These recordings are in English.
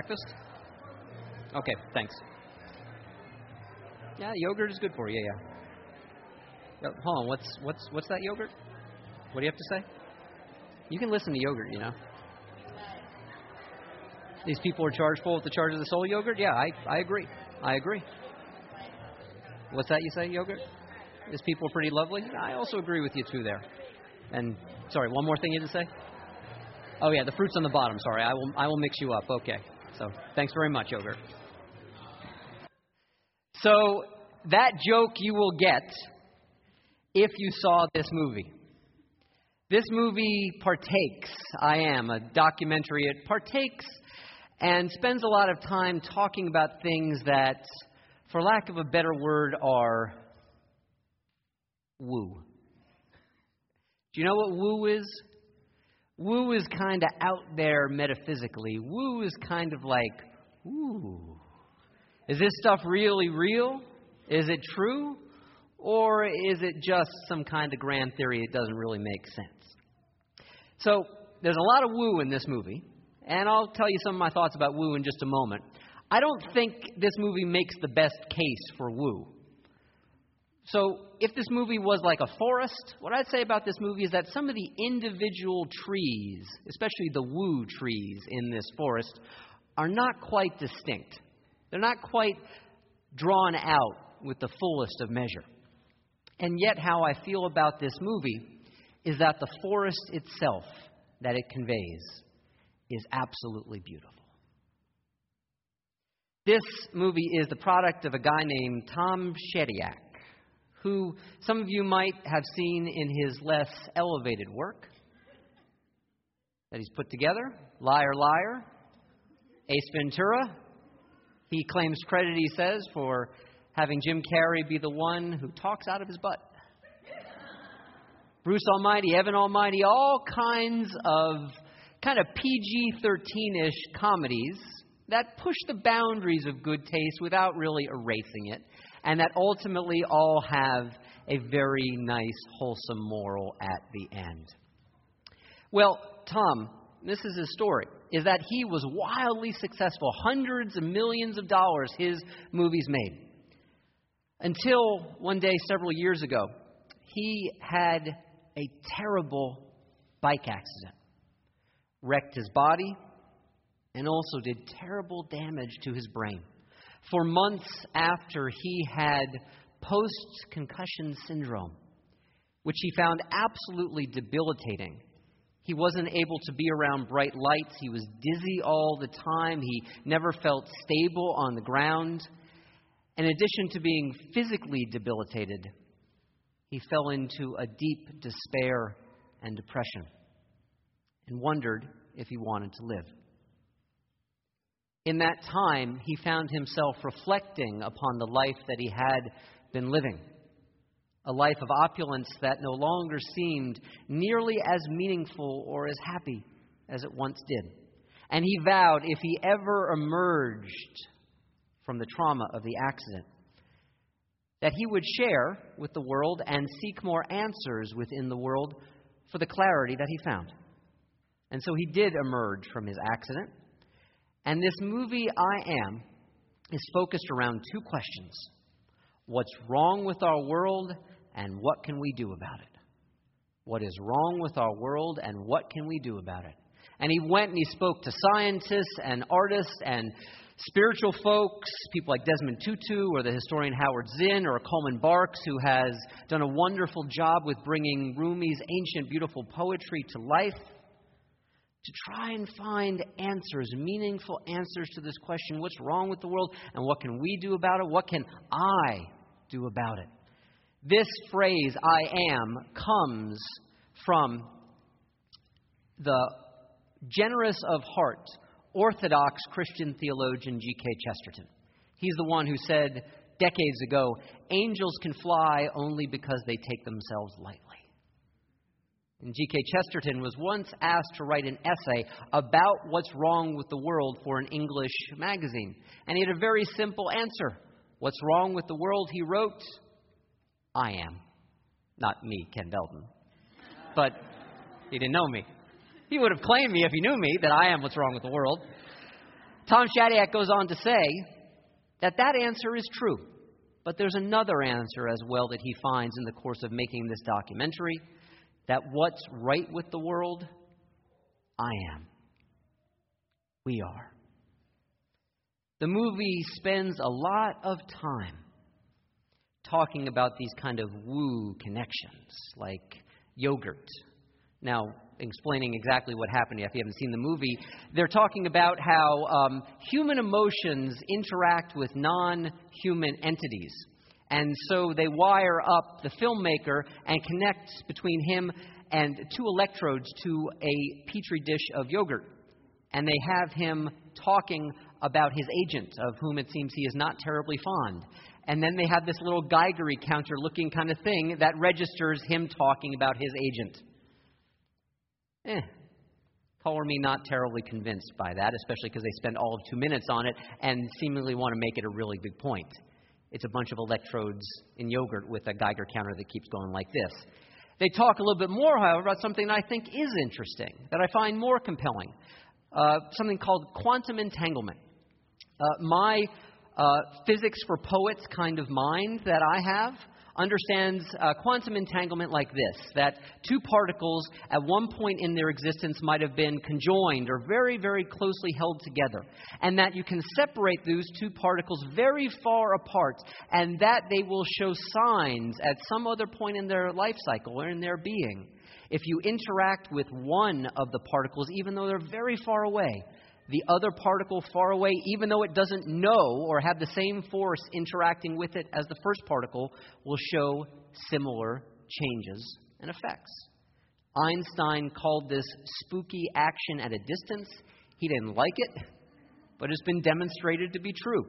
breakfast? Okay, thanks. Yeah, yogurt is good for you. Yeah. yeah. Hold on. What's what's what's that yogurt? What do you have to say? You can listen to yogurt. You know. These people are chargeful with the charge of the soul yogurt. Yeah, I I agree. I agree. What's that you say, yogurt? These people are pretty lovely. I also agree with you too there. And sorry, one more thing you had to say. Oh yeah, the fruit's on the bottom. Sorry, I will I will mix you up. Okay. So thanks very much, yogurt. So that joke you will get if you saw this movie. This movie partakes, I am, a documentary, it partakes and spends a lot of time talking about things that, for lack of a better word, are woo. Do you know what woo is? Woo is kind of out there metaphysically. Woo is kind of like, ooh. Is this stuff really real? Is it true? Or is it just some kind of grand theory that doesn't really make sense? So, there's a lot of woo in this movie, and I'll tell you some of my thoughts about woo in just a moment. I don't think this movie makes the best case for woo. So, if this movie was like a forest, what I'd say about this movie is that some of the individual trees, especially the woo trees in this forest, are not quite distinct. They're not quite drawn out with the fullest of measure. And yet, how I feel about this movie is that the forest itself that it conveys is absolutely beautiful. This movie is the product of a guy named Tom Shadyac who some of you might have seen in his less elevated work that he's put together Liar, Liar, Ace Ventura. He claims credit, he says, for having Jim Carrey be the one who talks out of his butt. Bruce Almighty, Evan Almighty, all kinds of kind of PG 13 ish comedies that push the boundaries of good taste without really erasing it and that ultimately all have a very nice, wholesome moral at the end. Well, Tom, this is his story, is that he was wildly successful. Hundreds of millions of dollars his movies made. Until one day, several years ago, he had a terrible bike accident, wrecked his body, and also did terrible damage to his brain for months after he had post concussion syndrome, which he found absolutely debilitating. He wasn't able to be around bright lights. He was dizzy all the time. He never felt stable on the ground. In addition to being physically debilitated, he fell into a deep despair and depression and wondered if he wanted to live. In that time, he found himself reflecting upon the life that he had been living a life of opulence that no longer seemed nearly as meaningful or as happy as it once did. And he vowed if he ever emerged from the trauma of the accident, that he would share with the world and seek more answers within the world for the clarity that he found. And so he did emerge from his accident. And this movie, I Am, is focused around two questions What's wrong with our world, and what can we do about it? What is wrong with our world, and what can we do about it? And he went and he spoke to scientists and artists and spiritual folks, people like Desmond Tutu or the historian Howard Zinn or Coleman Barks, who has done a wonderful job with bringing Rumi's ancient, beautiful poetry to life to try and find answers, meaningful answers to this question what's wrong with the world and what can we do about it? What can I do about it? This phrase, I am, comes from the generous of heart, Orthodox Christian theologian G.K. Chesterton. He's the one who said decades ago angels can fly only because they take themselves lightly. And G.K. Chesterton was once asked to write an essay about what's wrong with the world for an English magazine. And he had a very simple answer. What's wrong with the world, he wrote, I am. Not me, Ken Belton. But he didn't know me. He would have claimed me if he knew me that I am what's wrong with the world. Tom Shadyac goes on to say that that answer is true. But there's another answer as well that he finds in the course of making this documentary that what's right with the world, I am. We are. The movie spends a lot of time talking about these kind of woo connections, like yogurt. Now, explaining exactly what happened if you haven't seen the movie, they're talking about how um, human emotions interact with non human entities. And so they wire up the filmmaker and connect between him and two electrodes to a petri dish of yogurt. And they have him talking about his agent, of whom it seems he is not terribly fond. And then they have this little Geigery counter looking kind of thing that registers him talking about his agent. Eh. Color me not terribly convinced by that, especially because they spend all of two minutes on it and seemingly want to make it a really big point. It's a bunch of electrodes in yogurt with a Geiger counter that keeps going like this. They talk a little bit more, however, about something I think is interesting, that I find more compelling uh, something called quantum entanglement. Uh, my uh, physics for poets kind of mind that I have understands uh, quantum entanglement like this that two particles at one point in their existence might have been conjoined or very, very closely held together, and that you can separate those two particles very far apart, and that they will show signs at some other point in their life cycle or in their being. If you interact with one of the particles, even though they're very far away, the other particle far away, even though it doesn't know or have the same force interacting with it as the first particle, will show similar changes and effects. Einstein called this spooky action at a distance. He didn't like it, but it's been demonstrated to be true.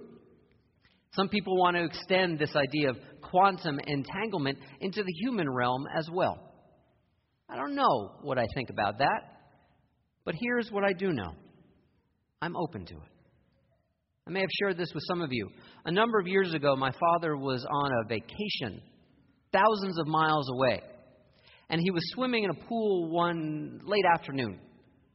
Some people want to extend this idea of quantum entanglement into the human realm as well. I don't know what I think about that, but here's what I do know. I'm open to it. I may have shared this with some of you. A number of years ago, my father was on a vacation thousands of miles away. And he was swimming in a pool one late afternoon,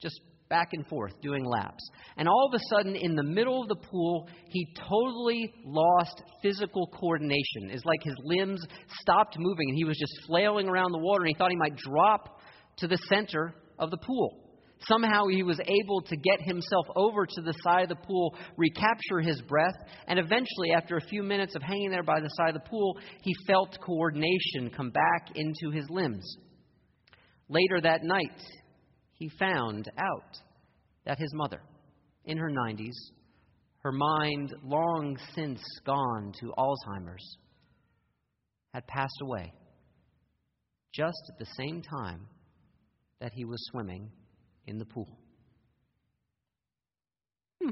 just back and forth doing laps. And all of a sudden, in the middle of the pool, he totally lost physical coordination. It's like his limbs stopped moving and he was just flailing around the water and he thought he might drop to the center of the pool. Somehow he was able to get himself over to the side of the pool, recapture his breath, and eventually, after a few minutes of hanging there by the side of the pool, he felt coordination come back into his limbs. Later that night, he found out that his mother, in her 90s, her mind long since gone to Alzheimer's, had passed away just at the same time that he was swimming in the pool. Hmm.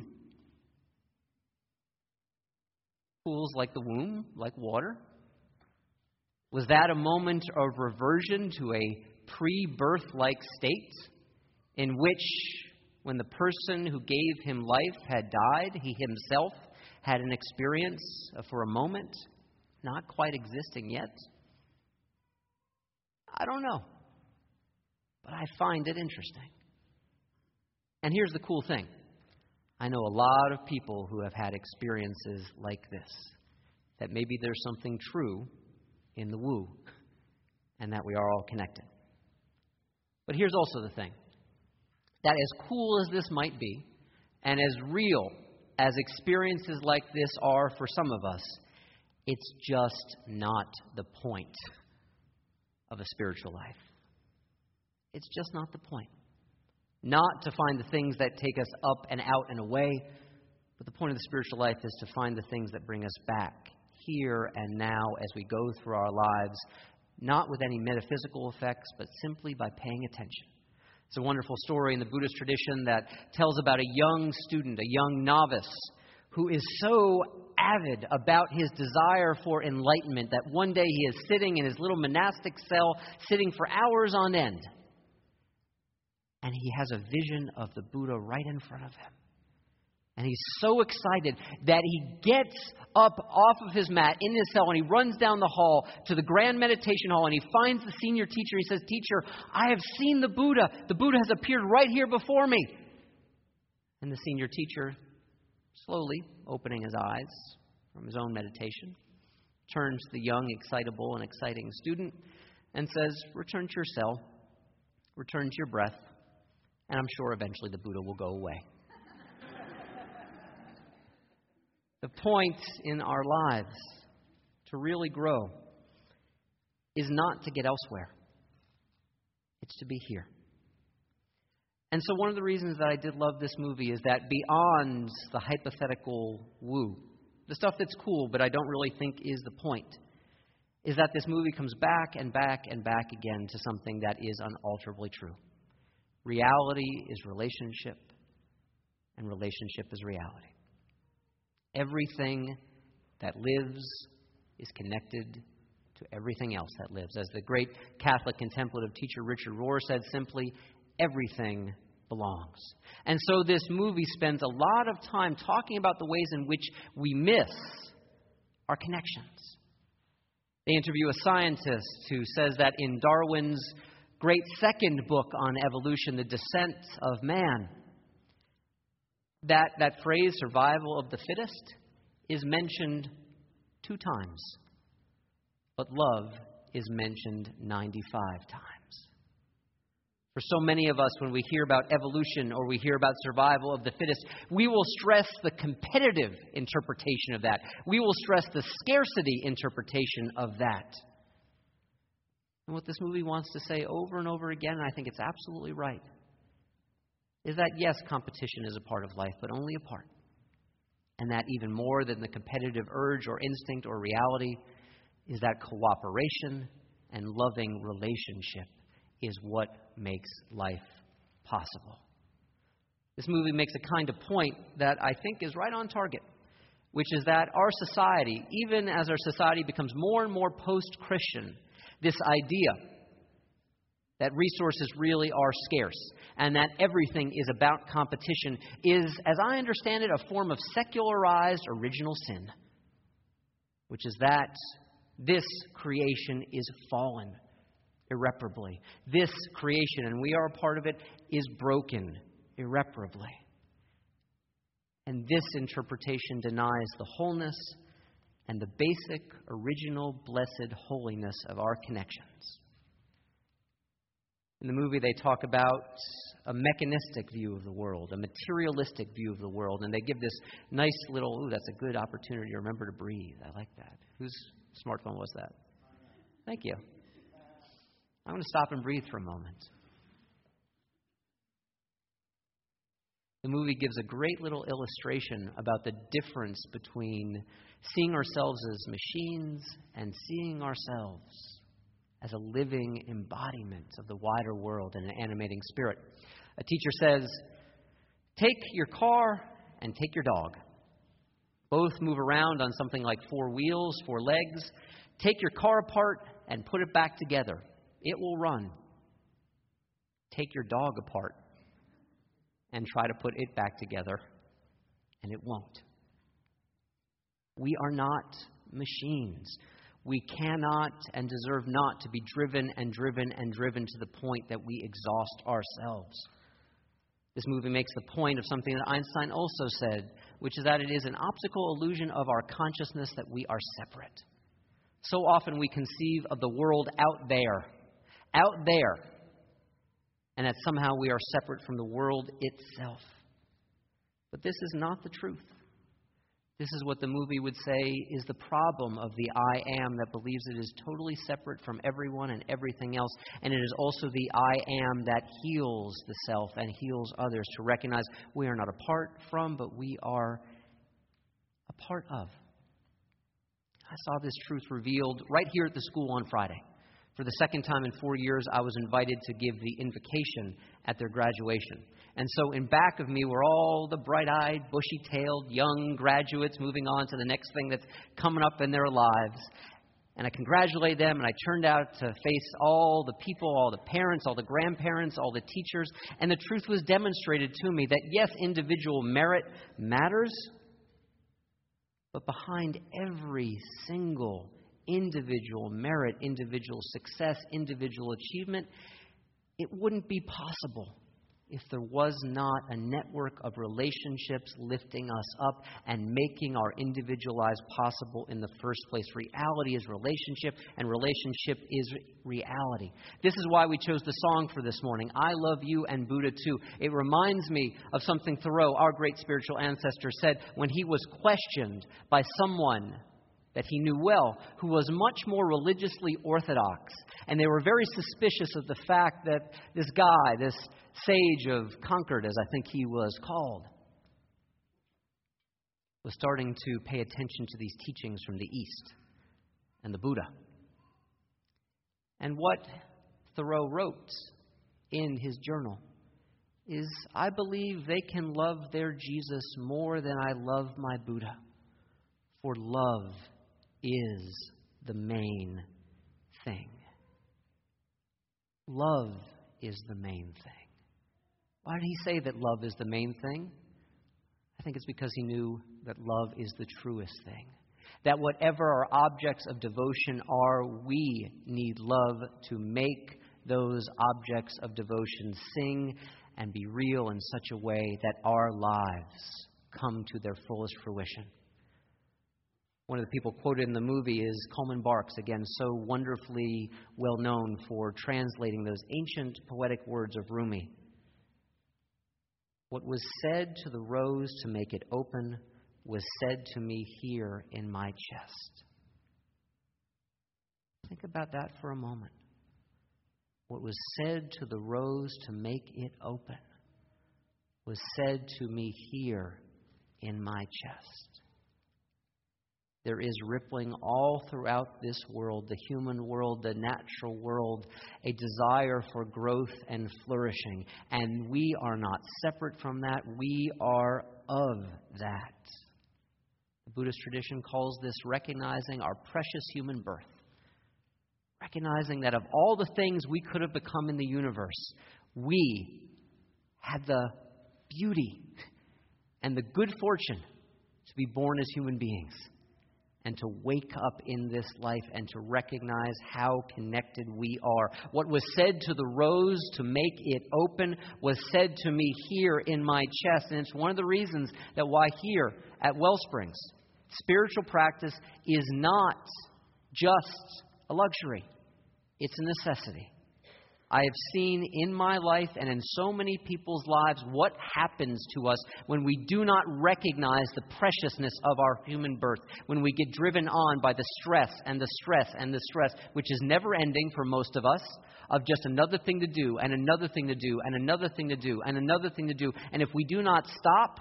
Pools like the womb, like water? Was that a moment of reversion to a pre birth like state in which, when the person who gave him life had died, he himself had an experience for a moment, not quite existing yet? I don't know, but I find it interesting. And here's the cool thing I know a lot of people who have had experiences like this, that maybe there's something true in the woo, and that we are all connected. But here's also the thing that as cool as this might be, and as real as experiences like this are for some of us, it's just not the point of a spiritual life. It's just not the point not to find the things that take us up and out and away, but the point of the spiritual life is to find the things that bring us back here and now as we go through our lives, not with any metaphysical effects, but simply by paying attention. It's a wonderful story in the Buddhist tradition that tells about a young student, a young novice, who is so avid about his desire for enlightenment that one day he is sitting in his little monastic cell, sitting for hours on end and he has a vision of the Buddha right in front of him. And he's so excited that he gets up off of his mat in his cell and he runs down the hall to the grand meditation hall and he finds the senior teacher. He says, Teacher, I have seen the Buddha. The Buddha has appeared right here before me. And the senior teacher slowly opening his eyes from his own meditation, turns to the young, excitable, and exciting student and says, Return to your cell, return to your breath, and I'm sure eventually the Buddha will go away. the point in our lives to really grow is not to get elsewhere, it's to be here. And so, one of the reasons that I did love this movie is that beyond the hypothetical woo, the stuff that's cool but I don't really think is the point, is that this movie comes back and back and back again to something that is unalterably true. Reality is relationship, and relationship is reality. Everything that lives is connected to everything else that lives. As the great Catholic contemplative teacher Richard Rohr said simply, everything belongs. And so this movie spends a lot of time talking about the ways in which we miss our connections. They interview a scientist who says that in Darwin's great second book on evolution, The Descent of Man, that, that phrase, survival of the fittest, is mentioned two times, but love is mentioned 95 times. For so many of us, when we hear about evolution or we hear about survival of the fittest, we will stress the competitive interpretation of that. We will stress the scarcity interpretation of that. And what this movie wants to say over and over again, and I think it's absolutely right, is that yes, competition is a part of life, but only a part. And that even more than the competitive urge or instinct or reality is that cooperation and loving relationship is what makes life possible. This movie makes a kind of point that I think is right on target, which is that our society, even as our society becomes more and more post Christian, this idea that resources really are scarce and that everything is about competition is, as I understand it, a form of secularized original sin, which is that this creation is fallen irreparably. This creation, and we are a part of it, is broken irreparably. And this interpretation denies the wholeness and the basic, original, blessed holiness of our connections. In the movie, they talk about a mechanistic view of the world, a materialistic view of the world, and they give this nice little, ooh, that's a good opportunity to remember to breathe. I like that. Whose smartphone was that? Thank you. I'm going to stop and breathe for a moment. The movie gives a great little illustration about the difference between seeing ourselves as machines and seeing ourselves as a living embodiment of the wider world and an animating spirit. A teacher says, Take your car and take your dog. Both move around on something like four wheels, four legs. Take your car apart and put it back together. It will run. Take your dog apart and try to put it back together, and it won't. We are not machines. We cannot and deserve not to be driven and driven and driven to the point that we exhaust ourselves. This movie makes the point of something that Einstein also said, which is that it is an optical illusion of our consciousness that we are separate. So often we conceive of the world out there out there, and that somehow we are separate from the world itself. But this is not the truth. This is what the movie would say is the problem of the I am that believes it is totally separate from everyone and everything else. And it is also the I am that heals the self and heals others to recognize we are not apart from, but we are a part of. I saw this truth revealed right here at the school on Friday. For the second time in four years, I was invited to give the invocation at their graduation. And so, in back of me were all the bright eyed, bushy tailed young graduates moving on to the next thing that's coming up in their lives. And I congratulated them, and I turned out to face all the people, all the parents, all the grandparents, all the teachers. And the truth was demonstrated to me that yes, individual merit matters, but behind every single individual merit, individual success, individual achievement, it wouldn't be possible if there was not a network of relationships lifting us up and making our individualized possible in the first place. Reality is relationship, and relationship is reality. This is why we chose the song for this morning I Love You and Buddha Too. It reminds me of something Thoreau, our great spiritual ancestor, said when he was questioned by someone that he knew well, who was much more religiously orthodox. And they were very suspicious of the fact that this guy, this sage of Concord, as I think he was called, was starting to pay attention to these teachings from the East and the Buddha. And what Thoreau wrote in his journal is I believe they can love their Jesus more than I love my Buddha, for love is the main thing. Love is the main thing. Why did he say that love is the main thing? I think it's because he knew that love is the truest thing. That whatever our objects of devotion are, we need love to make those objects of devotion sing and be real in such a way that our lives come to their fullest fruition. One of the people quoted in the movie is Coleman Barks, again, so wonderfully well known for translating those ancient poetic words of Rumi. What was said to the rose to make it open was said to me here in my chest. Think about that for a moment. What was said to the rose to make it open was said to me here in my chest. There is rippling all throughout this world, the human world, the natural world, a desire for growth and flourishing. And we are not separate from that. We are of that. The Buddhist tradition calls this recognizing our precious human birth. Recognizing that of all the things we could have become in the universe, we had the beauty and the good fortune to be born as human beings and to wake up in this life and to recognize how connected we are. What was said to the rose to make it open was said to me here in my chest. And it's one of the reasons that why here at Wellsprings, spiritual practice is not just a luxury, it's a necessity. I have seen in my life and in so many people's lives what happens to us when we do not recognize the preciousness of our human birth, when we get driven on by the stress and the stress and the stress, which is never ending for most of us, of just another thing to do and another thing to do and another thing to do and another thing to do. And if we do not stop,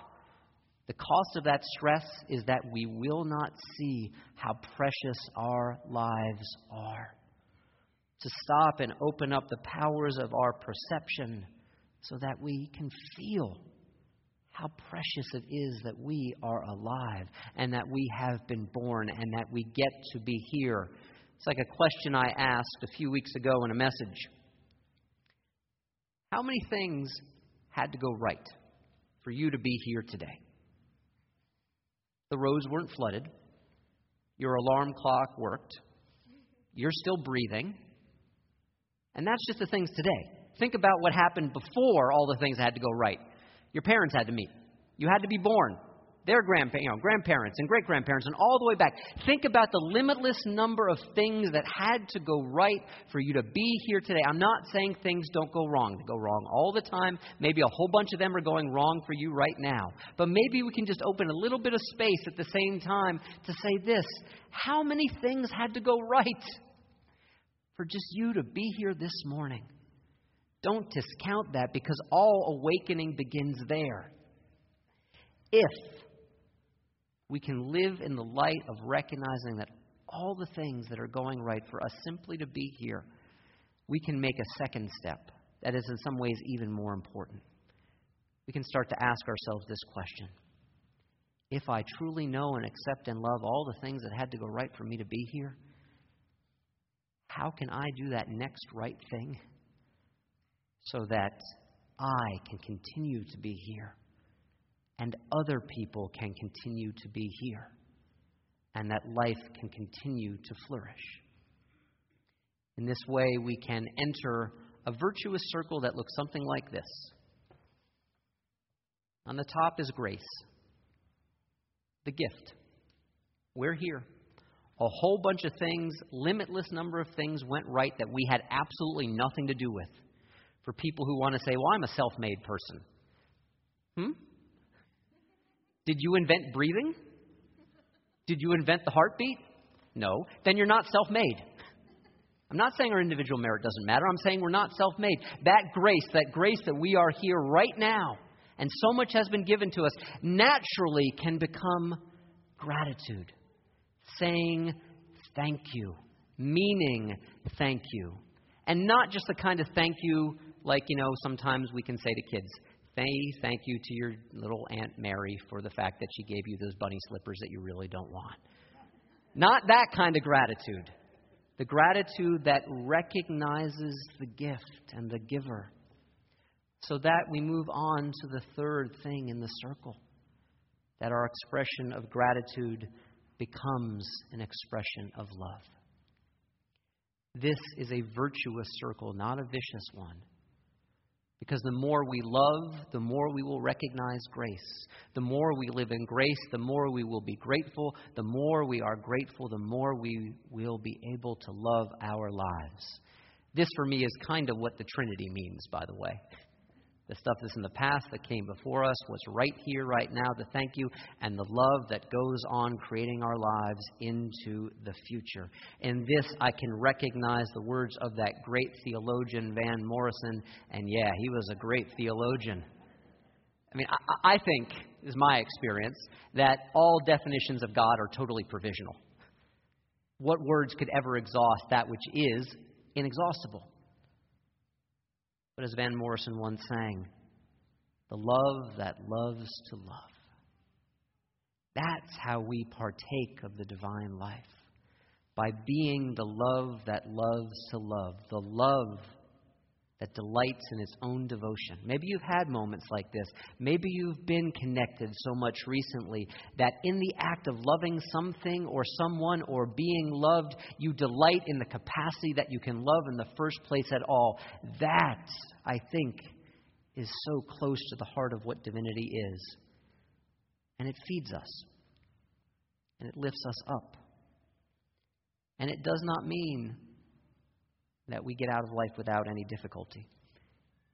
the cost of that stress is that we will not see how precious our lives are to stop and open up the powers of our perception so that we can feel how precious it is that we are alive and that we have been born and that we get to be here. It's like a question I asked a few weeks ago in a message. How many things had to go right for you to be here today? The roads weren't flooded. Your alarm clock worked. You're still breathing. And that's just the things today. Think about what happened before all the things had to go right. Your parents had to meet. You had to be born. Their grandpa- you know, grandparents and great grandparents, and all the way back. Think about the limitless number of things that had to go right for you to be here today. I'm not saying things don't go wrong. They go wrong all the time. Maybe a whole bunch of them are going wrong for you right now. But maybe we can just open a little bit of space at the same time to say this How many things had to go right? For just you to be here this morning. Don't discount that because all awakening begins there. If we can live in the light of recognizing that all the things that are going right for us simply to be here, we can make a second step that is, in some ways, even more important. We can start to ask ourselves this question If I truly know and accept and love all the things that had to go right for me to be here, how can I do that next right thing so that I can continue to be here and other people can continue to be here and that life can continue to flourish? In this way, we can enter a virtuous circle that looks something like this. On the top is grace, the gift. We're here. A whole bunch of things, limitless number of things went right that we had absolutely nothing to do with. For people who want to say, well, I'm a self made person. Hmm? Did you invent breathing? Did you invent the heartbeat? No. Then you're not self made. I'm not saying our individual merit doesn't matter. I'm saying we're not self made. That grace, that grace that we are here right now, and so much has been given to us, naturally can become gratitude. Saying thank you, meaning thank you. And not just the kind of thank you like, you know, sometimes we can say to kids, Say thank you to your little Aunt Mary for the fact that she gave you those bunny slippers that you really don't want. Not that kind of gratitude. The gratitude that recognizes the gift and the giver. So that we move on to the third thing in the circle that our expression of gratitude becomes an expression of love. This is a virtuous circle, not a vicious one. Because the more we love, the more we will recognize grace. The more we live in grace, the more we will be grateful. The more we are grateful, the more we will be able to love our lives. This, for me, is kind of what the Trinity means, by the way. The stuff that's in the past that came before us, what's right here, right now, the thank you, and the love that goes on creating our lives into the future. In this, I can recognize the words of that great theologian, Van Morrison, and yeah, he was a great theologian. I mean, I, I think, is my experience, that all definitions of God are totally provisional. What words could ever exhaust that which is inexhaustible? But as Van Morrison once sang, the love that loves to love. That's how we partake of the divine life. By being the love that loves to love, the love that delights in its own devotion. Maybe you've had moments like this. Maybe you've been connected so much recently that in the act of loving something or someone or being loved, you delight in the capacity that you can love in the first place at all. That, I think, is so close to the heart of what divinity is. And it feeds us, and it lifts us up. And it does not mean that we get out of life without any difficulty.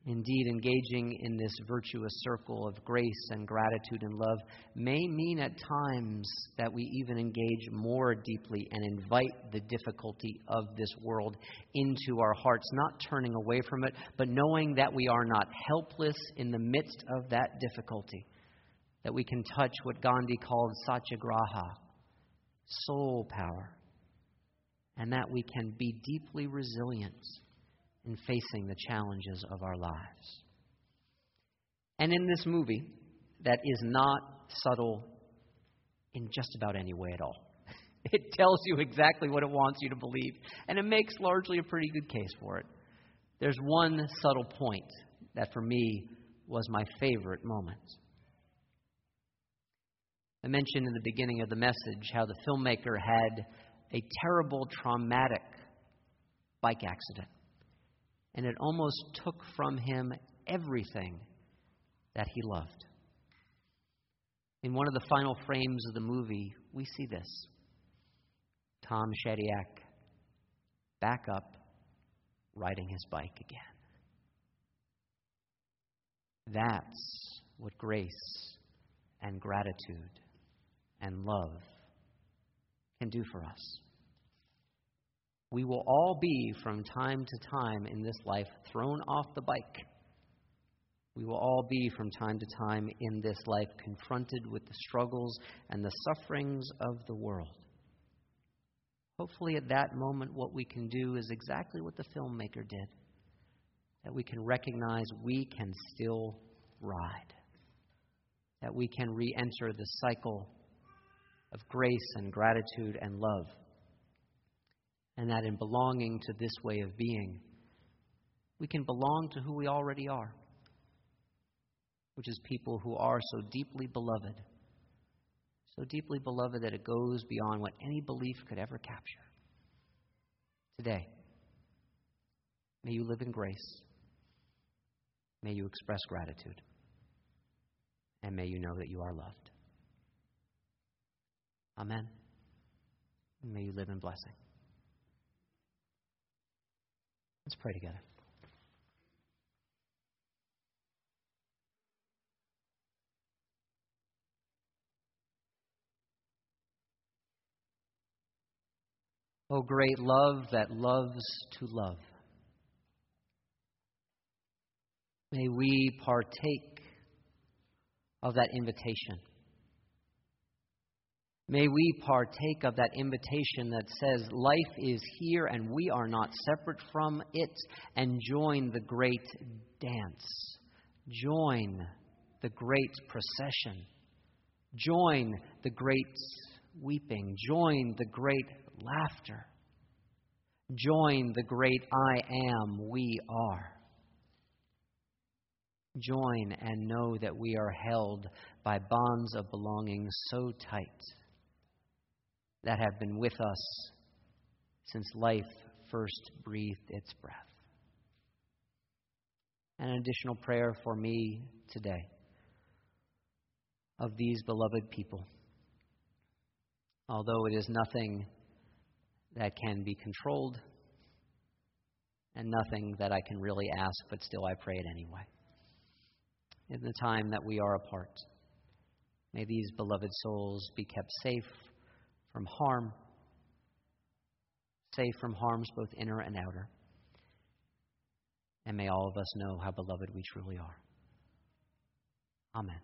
Indeed, engaging in this virtuous circle of grace and gratitude and love may mean at times that we even engage more deeply and invite the difficulty of this world into our hearts, not turning away from it, but knowing that we are not helpless in the midst of that difficulty, that we can touch what Gandhi called satyagraha, soul power and that we can be deeply resilient in facing the challenges of our lives. And in this movie, that is not subtle in just about any way at all. It tells you exactly what it wants you to believe, and it makes largely a pretty good case for it. There's one subtle point that for me was my favorite moment. I mentioned in the beginning of the message how the filmmaker had a terrible, traumatic bike accident. And it almost took from him everything that he loved. In one of the final frames of the movie, we see this Tom Shadyac back up, riding his bike again. That's what grace and gratitude and love can do for us. We will all be, from time to time in this life, thrown off the bike. We will all be, from time to time in this life, confronted with the struggles and the sufferings of the world. Hopefully, at that moment, what we can do is exactly what the filmmaker did that we can recognize we can still ride, that we can re enter the cycle of grace and gratitude and love. And that in belonging to this way of being, we can belong to who we already are, which is people who are so deeply beloved, so deeply beloved that it goes beyond what any belief could ever capture. Today, may you live in grace. May you express gratitude. and may you know that you are loved. Amen. May you live in blessing. Let's pray together. O great love that loves to love. May we partake of that invitation. May we partake of that invitation that says life is here and we are not separate from it, and join the great dance. Join the great procession. Join the great weeping. Join the great laughter. Join the great I am we are. Join and know that we are held by bonds of belonging so tight that have been with us since life first breathed its breath. An additional prayer for me today of these beloved people. Although it is nothing that can be controlled and nothing that I can really ask, but still I pray it anyway. In the time that we are apart, may these beloved souls be kept safe from harm, safe from harms both inner and outer. And may all of us know how beloved we truly are. Amen.